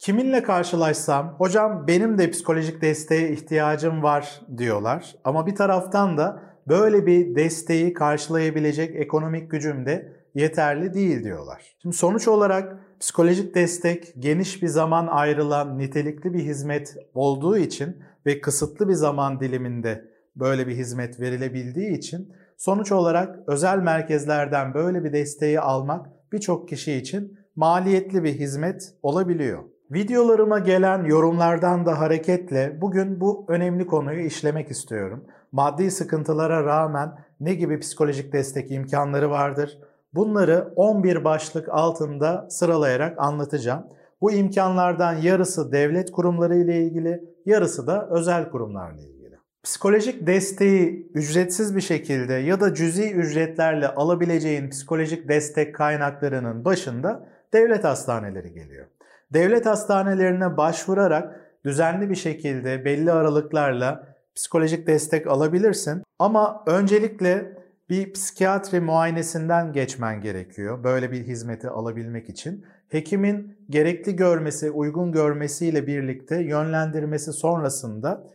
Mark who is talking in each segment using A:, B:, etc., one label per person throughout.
A: Kiminle karşılaşsam, hocam benim de psikolojik desteğe ihtiyacım var diyorlar. Ama bir taraftan da böyle bir desteği karşılayabilecek ekonomik gücüm de yeterli değil diyorlar. Şimdi sonuç olarak psikolojik destek geniş bir zaman ayrılan nitelikli bir hizmet olduğu için ve kısıtlı bir zaman diliminde böyle bir hizmet verilebildiği için sonuç olarak özel merkezlerden böyle bir desteği almak birçok kişi için maliyetli bir hizmet olabiliyor. Videolarıma gelen yorumlardan da hareketle bugün bu önemli konuyu işlemek istiyorum. Maddi sıkıntılara rağmen ne gibi psikolojik destek imkanları vardır? Bunları 11 başlık altında sıralayarak anlatacağım. Bu imkanlardan yarısı devlet kurumları ile ilgili, yarısı da özel kurumlarla ilgili. Psikolojik desteği ücretsiz bir şekilde ya da cüzi ücretlerle alabileceğin psikolojik destek kaynaklarının başında devlet hastaneleri geliyor. Devlet hastanelerine başvurarak düzenli bir şekilde belli aralıklarla psikolojik destek alabilirsin. Ama öncelikle bir psikiyatri muayenesinden geçmen gerekiyor böyle bir hizmeti alabilmek için. Hekimin gerekli görmesi, uygun görmesiyle birlikte yönlendirmesi sonrasında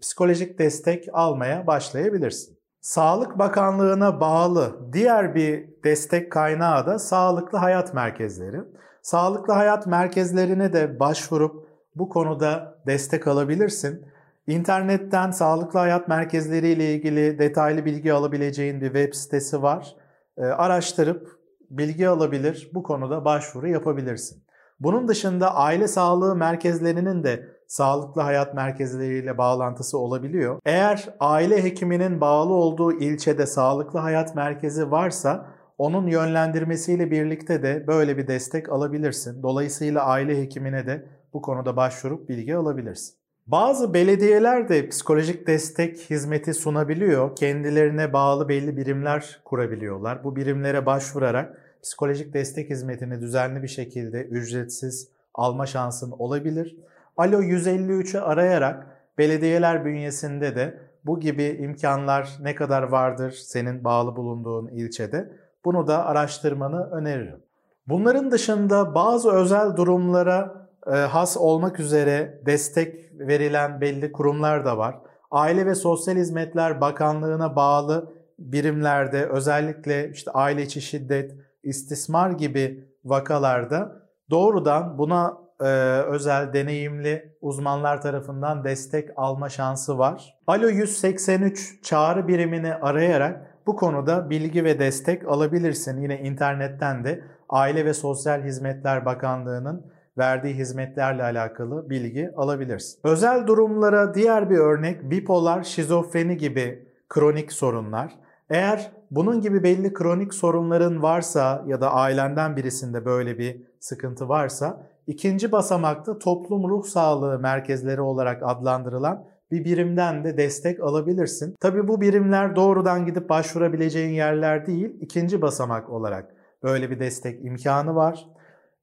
A: psikolojik destek almaya başlayabilirsin. Sağlık Bakanlığı'na bağlı diğer bir destek kaynağı da sağlıklı hayat merkezleri. Sağlıklı hayat merkezlerine de başvurup bu konuda destek alabilirsin. İnternetten sağlıklı hayat merkezleri ile ilgili detaylı bilgi alabileceğin bir web sitesi var. E, araştırıp bilgi alabilir, bu konuda başvuru yapabilirsin. Bunun dışında aile sağlığı merkezlerinin de sağlıklı hayat merkezleriyle bağlantısı olabiliyor. Eğer aile hekiminin bağlı olduğu ilçede sağlıklı hayat merkezi varsa onun yönlendirmesiyle birlikte de böyle bir destek alabilirsin. Dolayısıyla aile hekimine de bu konuda başvurup bilgi alabilirsin. Bazı belediyeler de psikolojik destek hizmeti sunabiliyor. Kendilerine bağlı belli birimler kurabiliyorlar. Bu birimlere başvurarak psikolojik destek hizmetini düzenli bir şekilde ücretsiz alma şansın olabilir. Alo 153'ü arayarak belediyeler bünyesinde de bu gibi imkanlar ne kadar vardır senin bağlı bulunduğun ilçede bunu da araştırmanı öneririm. Bunların dışında bazı özel durumlara e, has olmak üzere destek verilen belli kurumlar da var. Aile ve Sosyal Hizmetler Bakanlığı'na bağlı birimlerde özellikle işte aile içi şiddet, istismar gibi vakalarda doğrudan buna e, özel deneyimli uzmanlar tarafından destek alma şansı var. Alo 183 çağrı birimini arayarak bu konuda bilgi ve destek alabilirsin. Yine internetten de Aile ve Sosyal Hizmetler Bakanlığı'nın verdiği hizmetlerle alakalı bilgi alabilirsin. Özel durumlara diğer bir örnek bipolar, şizofreni gibi kronik sorunlar. Eğer bunun gibi belli kronik sorunların varsa ya da ailenden birisinde böyle bir sıkıntı varsa ikinci basamakta toplum ruh sağlığı merkezleri olarak adlandırılan bir birimden de destek alabilirsin. Tabi bu birimler doğrudan gidip başvurabileceğin yerler değil, ikinci basamak olarak böyle bir destek imkanı var.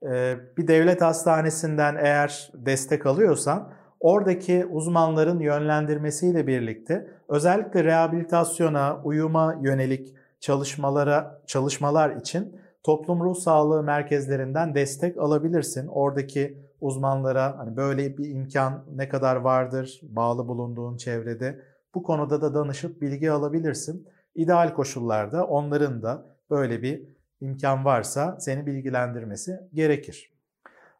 A: Ee, bir devlet hastanesinden eğer destek alıyorsan oradaki uzmanların yönlendirmesiyle birlikte özellikle rehabilitasyona, uyuma yönelik çalışmalara çalışmalar için toplum ruh sağlığı merkezlerinden destek alabilirsin. Oradaki uzmanlara hani böyle bir imkan ne kadar vardır bağlı bulunduğun çevrede bu konuda da danışıp bilgi alabilirsin. İdeal koşullarda onların da böyle bir imkan varsa seni bilgilendirmesi gerekir.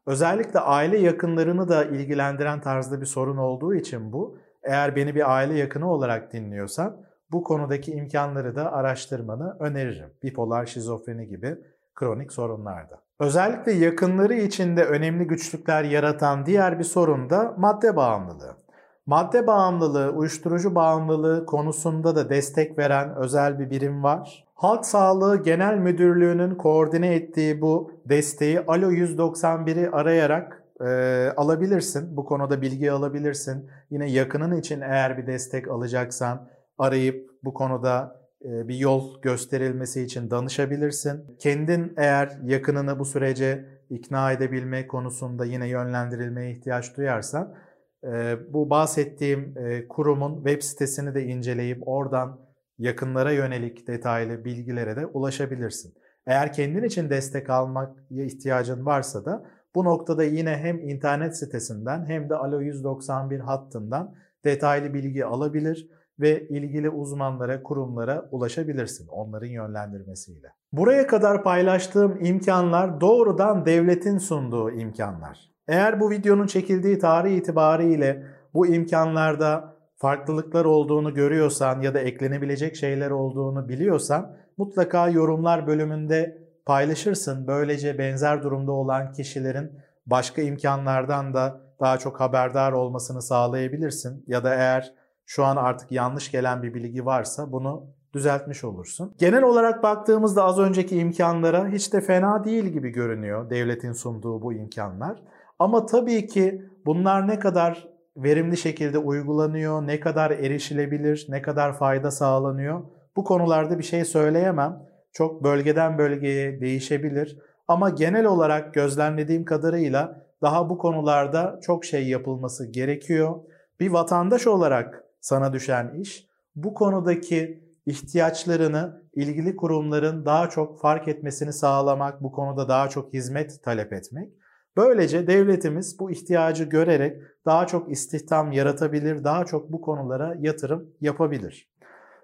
A: Özellikle aile yakınlarını da ilgilendiren tarzda bir sorun olduğu için bu. Eğer beni bir aile yakını olarak dinliyorsan bu konudaki imkanları da araştırmanı öneririm. Bipolar, şizofreni gibi kronik sorunlarda. Özellikle yakınları içinde önemli güçlükler yaratan diğer bir sorun da madde bağımlılığı. Madde bağımlılığı, uyuşturucu bağımlılığı konusunda da destek veren özel bir birim var. Halk Sağlığı Genel Müdürlüğü'nün koordine ettiği bu desteği Alo 191'i arayarak e, alabilirsin. Bu konuda bilgi alabilirsin. Yine yakının için eğer bir destek alacaksan arayıp bu konuda bir yol gösterilmesi için danışabilirsin. Kendin eğer yakınını bu sürece ikna edebilme konusunda yine yönlendirilmeye ihtiyaç duyarsan e, bu bahsettiğim e, kurumun web sitesini de inceleyip oradan yakınlara yönelik detaylı bilgilere de ulaşabilirsin. Eğer kendin için destek almak ihtiyacın varsa da Bu noktada yine hem internet sitesinden hem de Alo 191 hattından detaylı bilgi alabilir ve ilgili uzmanlara, kurumlara ulaşabilirsin onların yönlendirmesiyle. Buraya kadar paylaştığım imkanlar doğrudan devletin sunduğu imkanlar. Eğer bu videonun çekildiği tarih itibariyle bu imkanlarda farklılıklar olduğunu görüyorsan ya da eklenebilecek şeyler olduğunu biliyorsan mutlaka yorumlar bölümünde paylaşırsın. Böylece benzer durumda olan kişilerin başka imkanlardan da daha çok haberdar olmasını sağlayabilirsin. Ya da eğer şu an artık yanlış gelen bir bilgi varsa bunu düzeltmiş olursun. Genel olarak baktığımızda az önceki imkanlara hiç de fena değil gibi görünüyor devletin sunduğu bu imkanlar. Ama tabii ki bunlar ne kadar verimli şekilde uygulanıyor, ne kadar erişilebilir, ne kadar fayda sağlanıyor bu konularda bir şey söyleyemem. Çok bölgeden bölgeye değişebilir. Ama genel olarak gözlemlediğim kadarıyla daha bu konularda çok şey yapılması gerekiyor. Bir vatandaş olarak sana düşen iş bu konudaki ihtiyaçlarını ilgili kurumların daha çok fark etmesini sağlamak, bu konuda daha çok hizmet talep etmek. Böylece devletimiz bu ihtiyacı görerek daha çok istihdam yaratabilir, daha çok bu konulara yatırım yapabilir.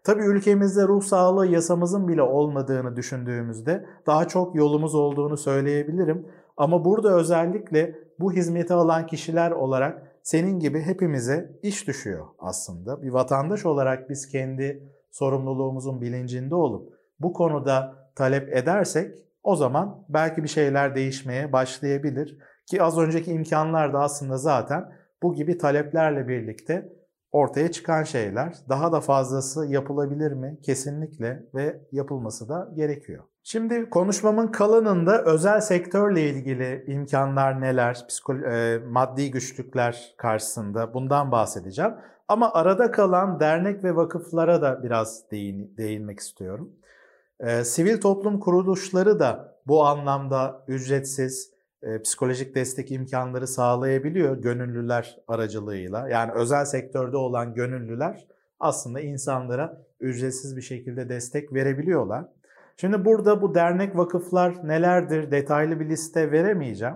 A: Tabii ülkemizde ruh sağlığı yasamızın bile olmadığını düşündüğümüzde daha çok yolumuz olduğunu söyleyebilirim. Ama burada özellikle bu hizmeti alan kişiler olarak senin gibi hepimize iş düşüyor aslında. Bir vatandaş olarak biz kendi sorumluluğumuzun bilincinde olup bu konuda talep edersek o zaman belki bir şeyler değişmeye başlayabilir. Ki az önceki imkanlar da aslında zaten bu gibi taleplerle birlikte ortaya çıkan şeyler. Daha da fazlası yapılabilir mi? Kesinlikle ve yapılması da gerekiyor. Şimdi konuşmamın kalanında özel sektörle ilgili imkanlar neler, e, maddi güçlükler karşısında bundan bahsedeceğim. Ama arada kalan dernek ve vakıflara da biraz değin, değinmek istiyorum. E, sivil toplum kuruluşları da bu anlamda ücretsiz, e, psikolojik destek imkanları sağlayabiliyor gönüllüler aracılığıyla. Yani özel sektörde olan gönüllüler aslında insanlara ücretsiz bir şekilde destek verebiliyorlar. Şimdi burada bu dernek vakıflar nelerdir detaylı bir liste veremeyeceğim.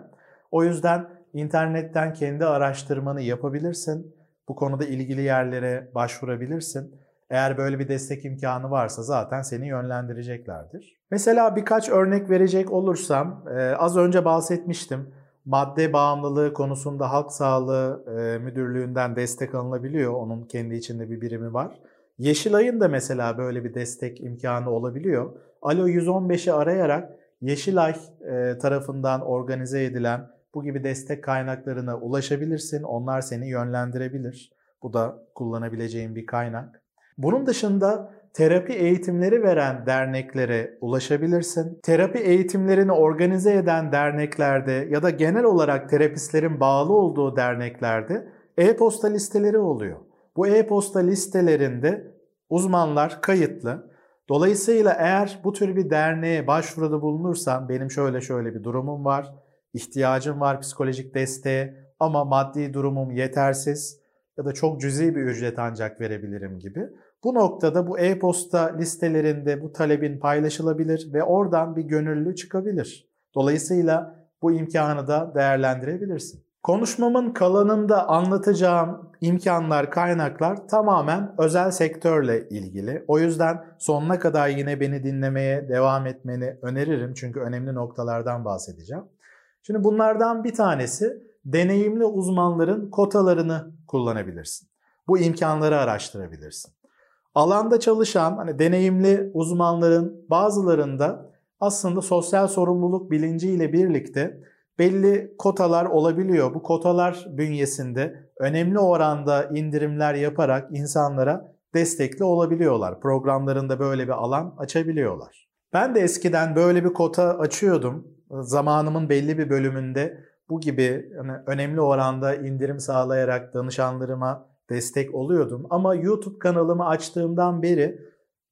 A: O yüzden internetten kendi araştırmanı yapabilirsin. Bu konuda ilgili yerlere başvurabilirsin. Eğer böyle bir destek imkanı varsa zaten seni yönlendireceklerdir. Mesela birkaç örnek verecek olursam, e, az önce bahsetmiştim. Madde bağımlılığı konusunda Halk Sağlığı e, Müdürlüğü'nden destek alınabiliyor. Onun kendi içinde bir birimi var. Yeşilay'ın da mesela böyle bir destek imkanı olabiliyor. Alo 115'i arayarak Yeşilay e, tarafından organize edilen bu gibi destek kaynaklarına ulaşabilirsin. Onlar seni yönlendirebilir. Bu da kullanabileceğin bir kaynak. Bunun dışında terapi eğitimleri veren derneklere ulaşabilirsin. Terapi eğitimlerini organize eden derneklerde ya da genel olarak terapistlerin bağlı olduğu derneklerde e-posta listeleri oluyor. Bu e-posta listelerinde uzmanlar kayıtlı. Dolayısıyla eğer bu tür bir derneğe başvuruda bulunursan benim şöyle şöyle bir durumum var, ihtiyacım var psikolojik desteğe ama maddi durumum yetersiz ya da çok cüzi bir ücret ancak verebilirim gibi. Bu noktada bu e-posta listelerinde bu talebin paylaşılabilir ve oradan bir gönüllü çıkabilir. Dolayısıyla bu imkanı da değerlendirebilirsin. Konuşmamın kalanında anlatacağım imkanlar, kaynaklar tamamen özel sektörle ilgili. O yüzden sonuna kadar yine beni dinlemeye devam etmeni öneririm. Çünkü önemli noktalardan bahsedeceğim. Şimdi bunlardan bir tanesi deneyimli uzmanların kotalarını kullanabilirsin. Bu imkanları araştırabilirsin. Alanda çalışan hani deneyimli uzmanların bazılarında aslında sosyal sorumluluk bilinciyle birlikte belli kotalar olabiliyor. Bu kotalar bünyesinde önemli oranda indirimler yaparak insanlara destekli olabiliyorlar. Programlarında böyle bir alan açabiliyorlar. Ben de eskiden böyle bir kota açıyordum. Zamanımın belli bir bölümünde bu gibi hani önemli oranda indirim sağlayarak danışanlarıma destek oluyordum. Ama YouTube kanalımı açtığımdan beri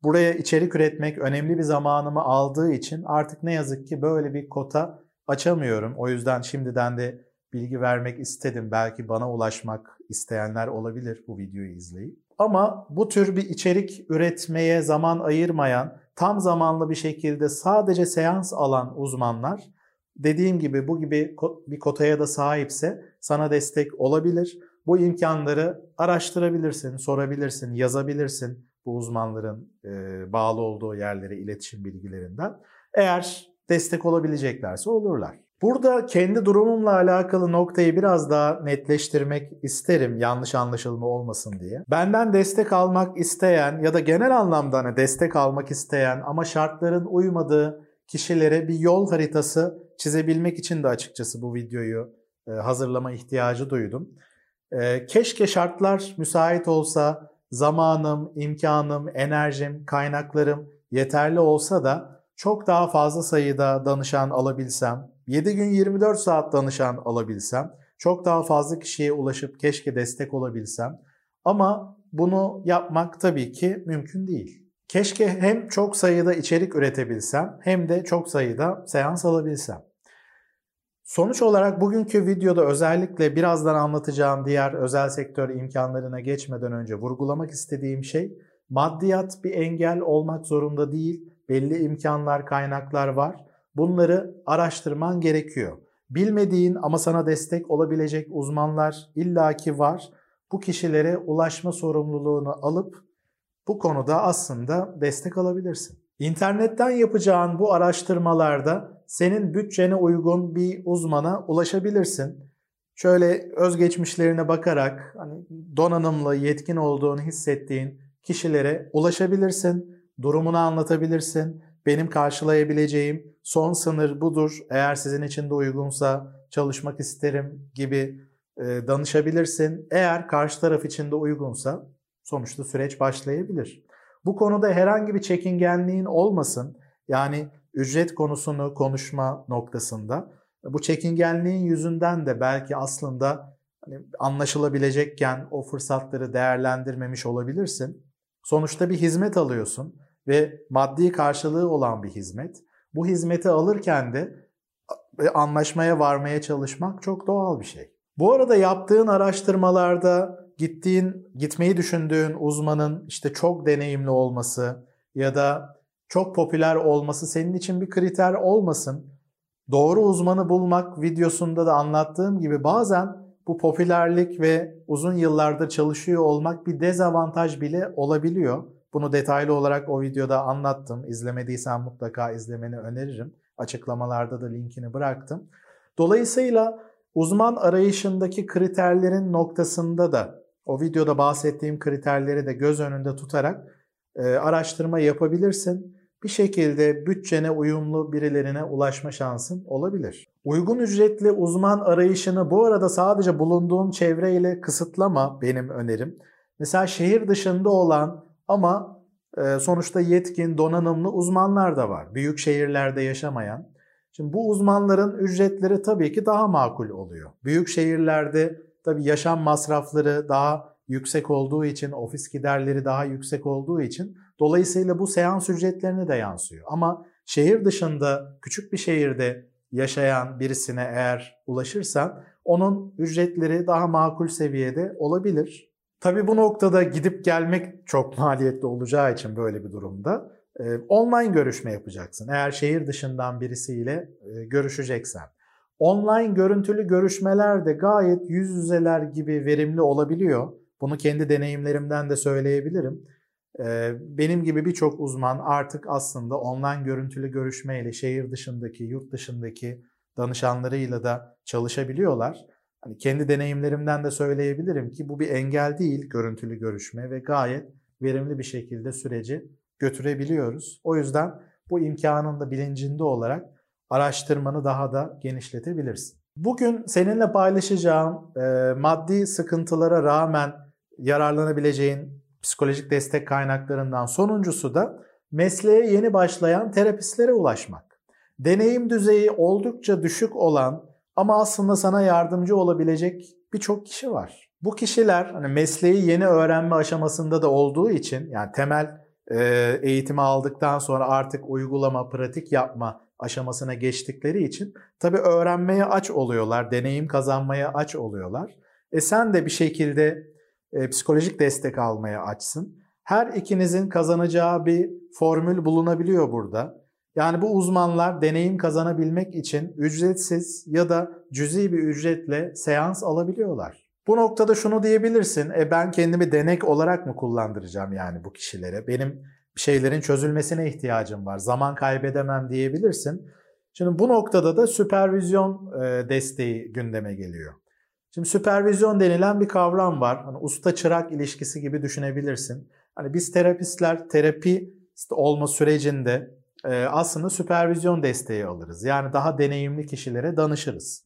A: buraya içerik üretmek önemli bir zamanımı aldığı için artık ne yazık ki böyle bir kota açamıyorum. O yüzden şimdiden de bilgi vermek istedim. Belki bana ulaşmak isteyenler olabilir bu videoyu izleyip. Ama bu tür bir içerik üretmeye zaman ayırmayan, tam zamanlı bir şekilde sadece seans alan uzmanlar dediğim gibi bu gibi bir kotaya da sahipse sana destek olabilir. Bu imkanları araştırabilirsin, sorabilirsin, yazabilirsin bu uzmanların e, bağlı olduğu yerlere iletişim bilgilerinden. Eğer destek olabileceklerse olurlar. Burada kendi durumumla alakalı noktayı biraz daha netleştirmek isterim yanlış anlaşılma olmasın diye. Benden destek almak isteyen ya da genel anlamda hani destek almak isteyen ama şartların uymadığı kişilere bir yol haritası çizebilmek için de açıkçası bu videoyu e, hazırlama ihtiyacı duydum. E, keşke şartlar müsait olsa, zamanım, imkanım, enerjim, kaynaklarım yeterli olsa da çok daha fazla sayıda danışan alabilsem, 7 gün 24 saat danışan alabilsem, çok daha fazla kişiye ulaşıp keşke destek olabilsem. Ama bunu yapmak tabii ki mümkün değil. Keşke hem çok sayıda içerik üretebilsem hem de çok sayıda seans alabilsem. Sonuç olarak bugünkü videoda özellikle birazdan anlatacağım diğer özel sektör imkanlarına geçmeden önce vurgulamak istediğim şey maddiyat bir engel olmak zorunda değil. Belli imkanlar, kaynaklar var. Bunları araştırman gerekiyor. Bilmediğin ama sana destek olabilecek uzmanlar illaki var. Bu kişilere ulaşma sorumluluğunu alıp bu konuda aslında destek alabilirsin. İnternetten yapacağın bu araştırmalarda senin bütçene uygun bir uzmana ulaşabilirsin. Şöyle özgeçmişlerine bakarak hani donanımlı, yetkin olduğunu hissettiğin kişilere ulaşabilirsin, durumunu anlatabilirsin. Benim karşılayabileceğim son sınır budur. Eğer sizin için de uygunsa çalışmak isterim gibi e, danışabilirsin. Eğer karşı taraf için de uygunsa sonuçta süreç başlayabilir. Bu konuda herhangi bir çekingenliğin olmasın. Yani ücret konusunu konuşma noktasında. Bu çekingenliğin yüzünden de belki aslında hani anlaşılabilecekken o fırsatları değerlendirmemiş olabilirsin. Sonuçta bir hizmet alıyorsun ve maddi karşılığı olan bir hizmet. Bu hizmeti alırken de anlaşmaya varmaya çalışmak çok doğal bir şey. Bu arada yaptığın araştırmalarda gittiğin, gitmeyi düşündüğün uzmanın işte çok deneyimli olması ya da çok popüler olması senin için bir kriter olmasın. Doğru uzmanı bulmak videosunda da anlattığım gibi bazen bu popülerlik ve uzun yıllardır çalışıyor olmak bir dezavantaj bile olabiliyor. Bunu detaylı olarak o videoda anlattım. İzlemediysen mutlaka izlemeni öneririm. Açıklamalarda da linkini bıraktım. Dolayısıyla uzman arayışındaki kriterlerin noktasında da o videoda bahsettiğim kriterleri de göz önünde tutarak e, araştırma yapabilirsin. Bir şekilde bütçene uyumlu birilerine ulaşma şansın olabilir. Uygun ücretli uzman arayışını bu arada sadece bulunduğun çevreyle kısıtlama benim önerim. Mesela şehir dışında olan ama e, sonuçta yetkin, donanımlı uzmanlar da var. Büyük şehirlerde yaşamayan. Şimdi bu uzmanların ücretleri tabii ki daha makul oluyor. Büyük şehirlerde tabii yaşam masrafları daha yüksek olduğu için, ofis giderleri daha yüksek olduğu için dolayısıyla bu seans ücretlerine de yansıyor. Ama şehir dışında küçük bir şehirde yaşayan birisine eğer ulaşırsan onun ücretleri daha makul seviyede olabilir. Tabii bu noktada gidip gelmek çok maliyetli olacağı için böyle bir durumda online görüşme yapacaksın. Eğer şehir dışından birisiyle görüşeceksen. Online görüntülü görüşmeler de gayet yüz yüzeler gibi verimli olabiliyor. Bunu kendi deneyimlerimden de söyleyebilirim. E, benim gibi birçok uzman artık aslında online görüntülü görüşmeyle şehir dışındaki, yurt dışındaki danışanlarıyla da çalışabiliyorlar. Hani kendi deneyimlerimden de söyleyebilirim ki bu bir engel değil görüntülü görüşme ve gayet verimli bir şekilde süreci götürebiliyoruz. O yüzden bu imkanın da bilincinde olarak araştırmanı daha da genişletebilirsin. Bugün seninle paylaşacağım e, maddi sıkıntılara rağmen yararlanabileceğin psikolojik destek kaynaklarından sonuncusu da mesleğe yeni başlayan terapistlere ulaşmak. Deneyim düzeyi oldukça düşük olan ama aslında sana yardımcı olabilecek birçok kişi var. Bu kişiler hani mesleği yeni öğrenme aşamasında da olduğu için yani temel e, eğitimi aldıktan sonra artık uygulama, pratik yapma aşamasına geçtikleri için tabii öğrenmeye aç oluyorlar, deneyim kazanmaya aç oluyorlar. E sen de bir şekilde e, psikolojik destek almaya açsın. Her ikinizin kazanacağı bir formül bulunabiliyor burada. Yani bu uzmanlar deneyim kazanabilmek için ücretsiz ya da cüzi bir ücretle seans alabiliyorlar. Bu noktada şunu diyebilirsin, e ben kendimi denek olarak mı kullandıracağım yani bu kişilere? Benim şeylerin çözülmesine ihtiyacım var, zaman kaybedemem diyebilirsin. Şimdi bu noktada da süpervizyon e, desteği gündeme geliyor. Şimdi süpervizyon denilen bir kavram var. Hani usta çırak ilişkisi gibi düşünebilirsin. Hani biz terapistler terapi olma sürecinde e, aslında süpervizyon desteği alırız. Yani daha deneyimli kişilere danışırız.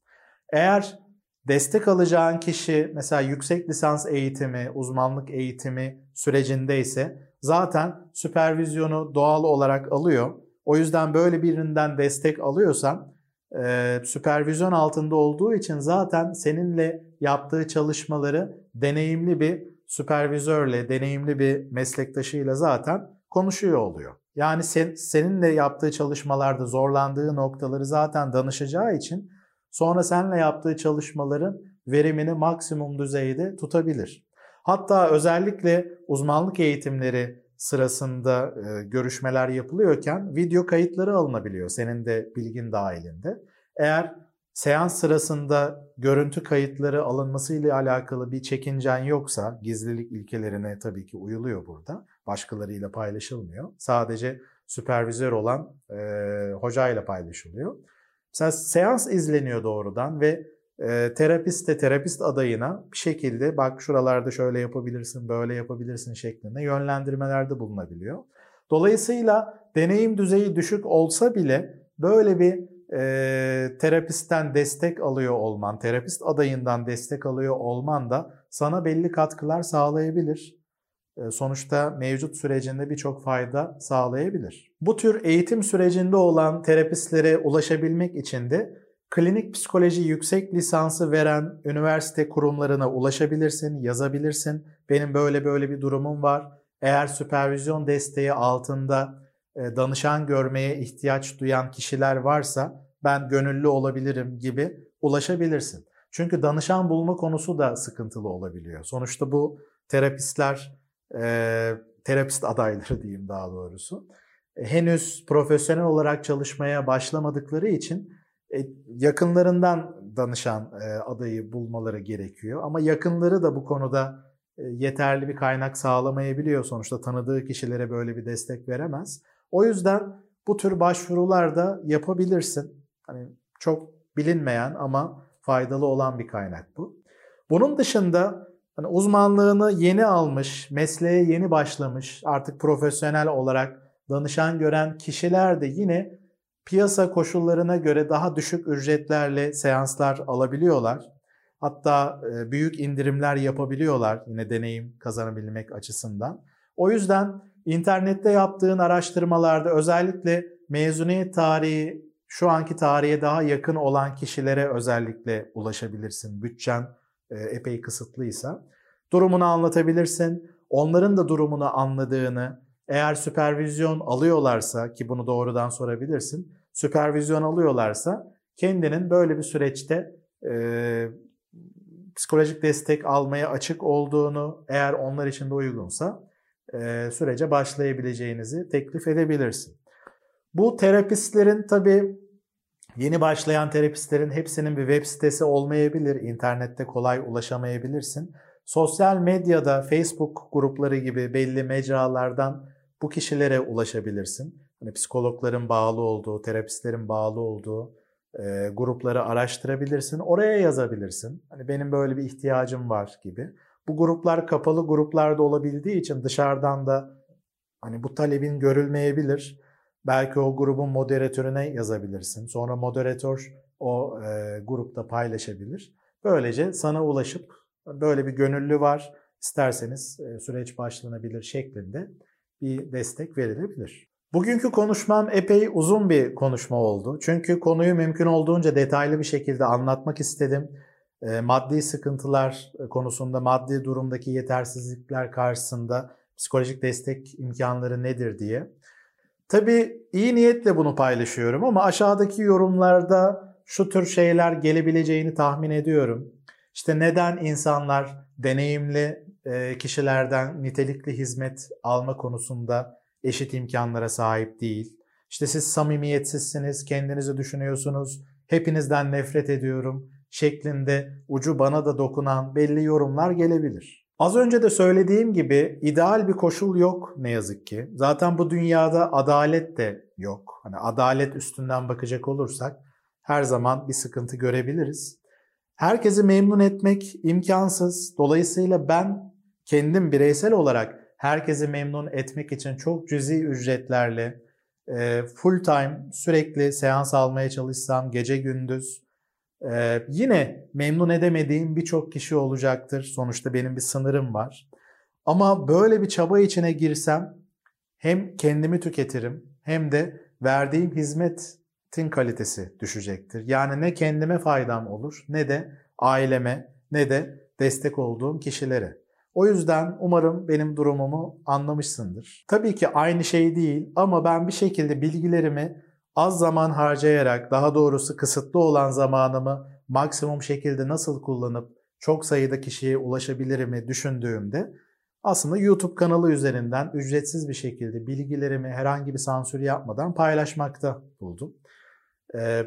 A: Eğer destek alacağın kişi mesela yüksek lisans eğitimi, uzmanlık eğitimi sürecindeyse zaten süpervizyonu doğal olarak alıyor. O yüzden böyle birinden destek alıyorsan e, süpervizyon altında olduğu için zaten seninle yaptığı çalışmaları deneyimli bir süpervizörle, deneyimli bir meslektaşıyla zaten konuşuyor oluyor. Yani sen, seninle yaptığı çalışmalarda zorlandığı noktaları zaten danışacağı için sonra seninle yaptığı çalışmaların verimini maksimum düzeyde tutabilir. Hatta özellikle uzmanlık eğitimleri sırasında e, görüşmeler yapılıyorken video kayıtları alınabiliyor senin de bilgin dahilinde. Eğer seans sırasında görüntü kayıtları alınmasıyla alakalı bir çekincen yoksa gizlilik ilkelerine tabii ki uyuluyor burada. Başkalarıyla paylaşılmıyor. Sadece süpervizör olan e, hocayla paylaşılıyor. Mesela seans izleniyor doğrudan ve e, terapist de terapist adayına bir şekilde bak şuralarda şöyle yapabilirsin, böyle yapabilirsin şeklinde yönlendirmelerde bulunabiliyor. Dolayısıyla deneyim düzeyi düşük olsa bile böyle bir e, terapistten destek alıyor olman, terapist adayından destek alıyor olman da sana belli katkılar sağlayabilir. E, sonuçta mevcut sürecinde birçok fayda sağlayabilir. Bu tür eğitim sürecinde olan terapistlere ulaşabilmek için de klinik psikoloji yüksek lisansı veren üniversite kurumlarına ulaşabilirsin, yazabilirsin. Benim böyle böyle bir durumum var. Eğer süpervizyon desteği altında e, danışan görmeye ihtiyaç duyan kişiler varsa ben gönüllü olabilirim gibi ulaşabilirsin. Çünkü danışan bulma konusu da sıkıntılı olabiliyor. Sonuçta bu terapistler, e, terapist adayları diyeyim daha doğrusu, e, henüz profesyonel olarak çalışmaya başlamadıkları için yakınlarından danışan e, adayı bulmaları gerekiyor. Ama yakınları da bu konuda e, yeterli bir kaynak sağlamayabiliyor. Sonuçta tanıdığı kişilere böyle bir destek veremez. O yüzden bu tür başvurular da yapabilirsin. Hani çok bilinmeyen ama faydalı olan bir kaynak bu. Bunun dışında hani uzmanlığını yeni almış, mesleğe yeni başlamış, artık profesyonel olarak danışan gören kişiler de yine piyasa koşullarına göre daha düşük ücretlerle seanslar alabiliyorlar. Hatta e, büyük indirimler yapabiliyorlar yine deneyim kazanabilmek açısından. O yüzden internette yaptığın araştırmalarda özellikle mezuniyet tarihi şu anki tarihe daha yakın olan kişilere özellikle ulaşabilirsin. Bütçen e, epey kısıtlıysa. Durumunu anlatabilirsin. Onların da durumunu anladığını, eğer süpervizyon alıyorlarsa ki bunu doğrudan sorabilirsin. Süpervizyon alıyorlarsa kendinin böyle bir süreçte e, psikolojik destek almaya açık olduğunu eğer onlar için de uygunsa e, sürece başlayabileceğinizi teklif edebilirsin. Bu terapistlerin tabii yeni başlayan terapistlerin hepsinin bir web sitesi olmayabilir. İnternette kolay ulaşamayabilirsin. Sosyal medyada Facebook grupları gibi belli mecralardan bu kişilere ulaşabilirsin. Hani psikologların bağlı olduğu, terapistlerin bağlı olduğu e, grupları araştırabilirsin. Oraya yazabilirsin. Hani benim böyle bir ihtiyacım var gibi. Bu gruplar kapalı gruplarda olabildiği için dışarıdan da hani bu talebin görülmeyebilir. Belki o grubun moderatörüne yazabilirsin. Sonra moderatör o e, grupta paylaşabilir. Böylece sana ulaşıp böyle bir gönüllü var isterseniz e, süreç başlanabilir şeklinde bir destek verilebilir. Bugünkü konuşmam epey uzun bir konuşma oldu. Çünkü konuyu mümkün olduğunca detaylı bir şekilde anlatmak istedim. E, maddi sıkıntılar konusunda, maddi durumdaki yetersizlikler karşısında psikolojik destek imkanları nedir diye. Tabii iyi niyetle bunu paylaşıyorum ama aşağıdaki yorumlarda şu tür şeyler gelebileceğini tahmin ediyorum. İşte neden insanlar deneyimli e, kişilerden nitelikli hizmet alma konusunda eşit imkanlara sahip değil? İşte siz samimiyetsizsiniz, kendinizi düşünüyorsunuz, hepinizden nefret ediyorum şeklinde ucu bana da dokunan belli yorumlar gelebilir. Az önce de söylediğim gibi ideal bir koşul yok ne yazık ki. Zaten bu dünyada adalet de yok. Hani adalet üstünden bakacak olursak her zaman bir sıkıntı görebiliriz. Herkesi memnun etmek imkansız. Dolayısıyla ben kendim bireysel olarak herkesi memnun etmek için çok cüzi ücretlerle e, full time sürekli seans almaya çalışsam gece gündüz e, yine memnun edemediğim birçok kişi olacaktır. Sonuçta benim bir sınırım var. Ama böyle bir çaba içine girsem hem kendimi tüketirim hem de verdiğim hizmetin kalitesi düşecektir. Yani ne kendime faydam olur ne de aileme ne de destek olduğum kişilere. O yüzden umarım benim durumumu anlamışsındır. Tabii ki aynı şey değil ama ben bir şekilde bilgilerimi az zaman harcayarak, daha doğrusu kısıtlı olan zamanımı maksimum şekilde nasıl kullanıp çok sayıda kişiye ulaşabilirimi düşündüğümde aslında YouTube kanalı üzerinden ücretsiz bir şekilde bilgilerimi herhangi bir sansür yapmadan paylaşmakta buldum. Ee,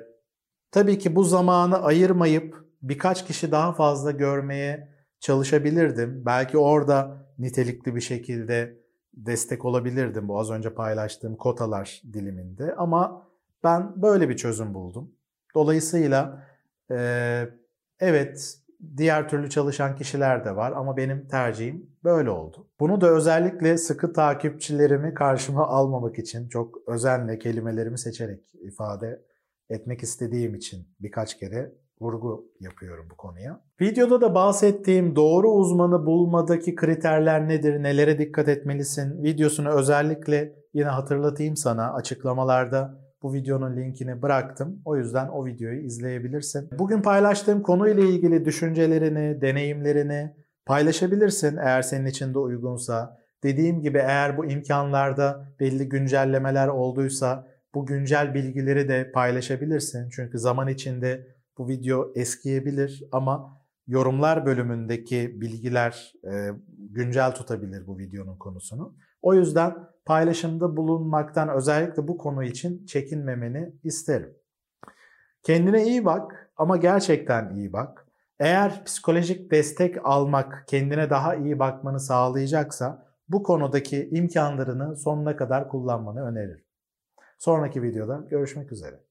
A: tabii ki bu zamanı ayırmayıp birkaç kişi daha fazla görmeye çalışabilirdim. Belki orada nitelikli bir şekilde destek olabilirdim bu az önce paylaştığım kotalar diliminde. Ama ben böyle bir çözüm buldum. Dolayısıyla e, evet diğer türlü çalışan kişiler de var ama benim tercihim böyle oldu. Bunu da özellikle sıkı takipçilerimi karşıma almamak için çok özenle kelimelerimi seçerek ifade etmek istediğim için birkaç kere vurgu yapıyorum bu konuya. Videoda da bahsettiğim doğru uzmanı bulmadaki kriterler nedir, nelere dikkat etmelisin videosunu özellikle yine hatırlatayım sana açıklamalarda bu videonun linkini bıraktım. O yüzden o videoyu izleyebilirsin. Bugün paylaştığım konuyla ilgili düşüncelerini, deneyimlerini paylaşabilirsin eğer senin için de uygunsa. Dediğim gibi eğer bu imkanlarda belli güncellemeler olduysa bu güncel bilgileri de paylaşabilirsin. Çünkü zaman içinde bu video eskiyebilir ama yorumlar bölümündeki bilgiler e, güncel tutabilir bu videonun konusunu. O yüzden paylaşımda bulunmaktan özellikle bu konu için çekinmemeni isterim. Kendine iyi bak ama gerçekten iyi bak. Eğer psikolojik destek almak kendine daha iyi bakmanı sağlayacaksa bu konudaki imkanlarını sonuna kadar kullanmanı öneririm. Sonraki videoda görüşmek üzere.